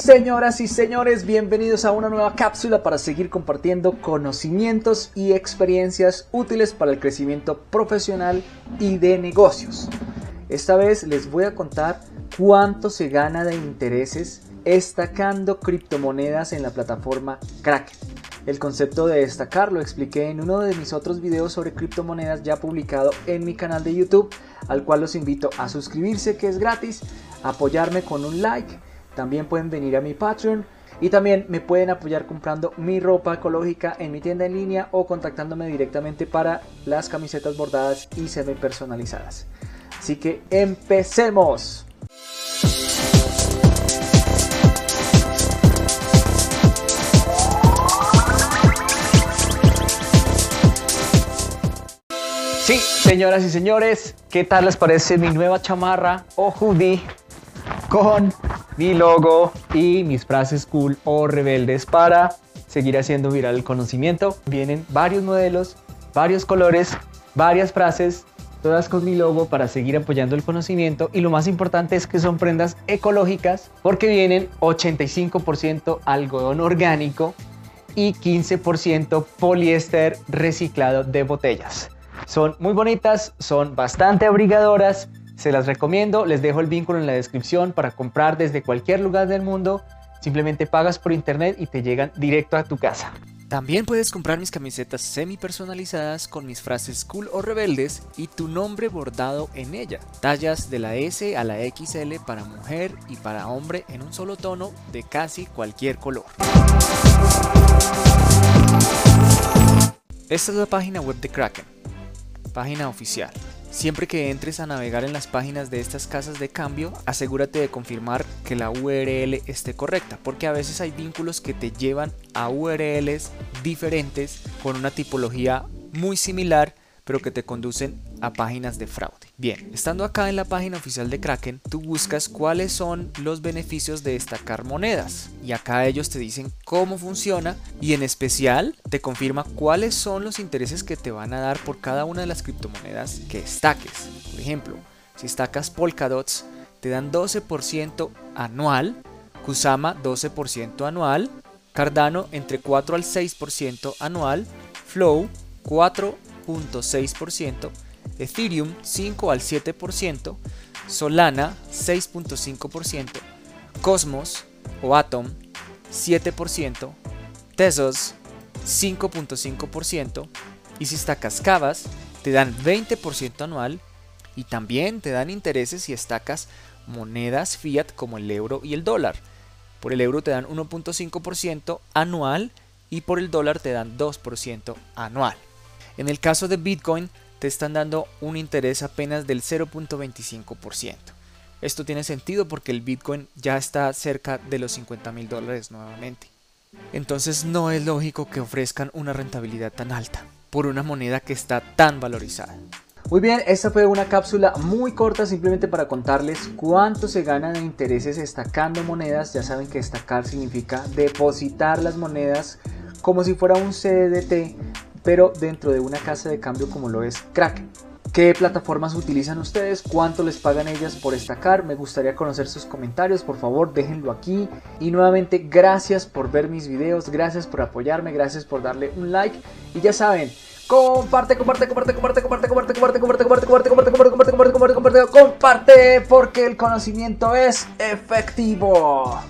señoras y señores, bienvenidos a una nueva cápsula para seguir compartiendo conocimientos y experiencias útiles para el crecimiento profesional y de negocios. Esta vez les voy a contar cuánto se gana de intereses estacando criptomonedas en la plataforma Kraken. El concepto de destacar lo expliqué en uno de mis otros videos sobre criptomonedas ya publicado en mi canal de YouTube, al cual los invito a suscribirse que es gratis, apoyarme con un like, también pueden venir a mi Patreon y también me pueden apoyar comprando mi ropa ecológica en mi tienda en línea o contactándome directamente para las camisetas bordadas y semi personalizadas. Así que empecemos. Sí, señoras y señores, ¿qué tal les parece mi nueva chamarra o hoodie con mi logo y mis frases cool o rebeldes para seguir haciendo viral el conocimiento? Vienen varios modelos, varios colores, varias frases todas con mi logo para seguir apoyando el conocimiento y lo más importante es que son prendas ecológicas porque vienen 85% algodón orgánico y 15% poliéster reciclado de botellas. Son muy bonitas, son bastante abrigadoras, se las recomiendo, les dejo el vínculo en la descripción para comprar desde cualquier lugar del mundo, simplemente pagas por internet y te llegan directo a tu casa. También puedes comprar mis camisetas semi personalizadas con mis frases cool o rebeldes y tu nombre bordado en ella. Tallas de la S a la XL para mujer y para hombre en un solo tono de casi cualquier color. Esta es la página web de Kraken, página oficial. Siempre que entres a navegar en las páginas de estas casas de cambio, asegúrate de confirmar que la URL esté correcta, porque a veces hay vínculos que te llevan a URLs diferentes con una tipología muy similar, pero que te conducen a páginas de fraude. Bien, estando acá en la página oficial de Kraken, tú buscas cuáles son los beneficios de destacar monedas. Y acá ellos te dicen cómo funciona y en especial te confirma cuáles son los intereses que te van a dar por cada una de las criptomonedas que destaques. Por ejemplo, si destacas Polkadots, te dan 12% anual, Kusama 12% anual, Cardano entre 4 al 6% anual, Flow 4.6%, Ethereum 5 al 7%, Solana 6.5%, Cosmos o Atom 7%, Tesos 5.5% y si estacas Cavas te dan 20% anual y también te dan intereses si estacas monedas fiat como el euro y el dólar. Por el euro te dan 1.5% anual y por el dólar te dan 2% anual. En el caso de Bitcoin te están dando un interés apenas del 0.25%. Esto tiene sentido porque el Bitcoin ya está cerca de los 50 mil dólares nuevamente. Entonces no es lógico que ofrezcan una rentabilidad tan alta por una moneda que está tan valorizada. Muy bien, esta fue una cápsula muy corta simplemente para contarles cuánto se gana de intereses estacando monedas. Ya saben que estacar significa depositar las monedas como si fuera un CDT pero dentro de una casa de cambio como lo es Kraken. ¿Qué plataformas utilizan ustedes? ¿Cuánto les pagan ellas por estacar? Me gustaría conocer sus comentarios, por favor déjenlo aquí. Y nuevamente gracias por ver mis videos, gracias por apoyarme, gracias por darle un like. Y ya saben, comparte, comparte, comparte, comparte, comparte, comparte, comparte, comparte, comparte, comparte, comparte, comparte, comparte, comparte, comparte, comparte, comparte, porque el conocimiento es efectivo.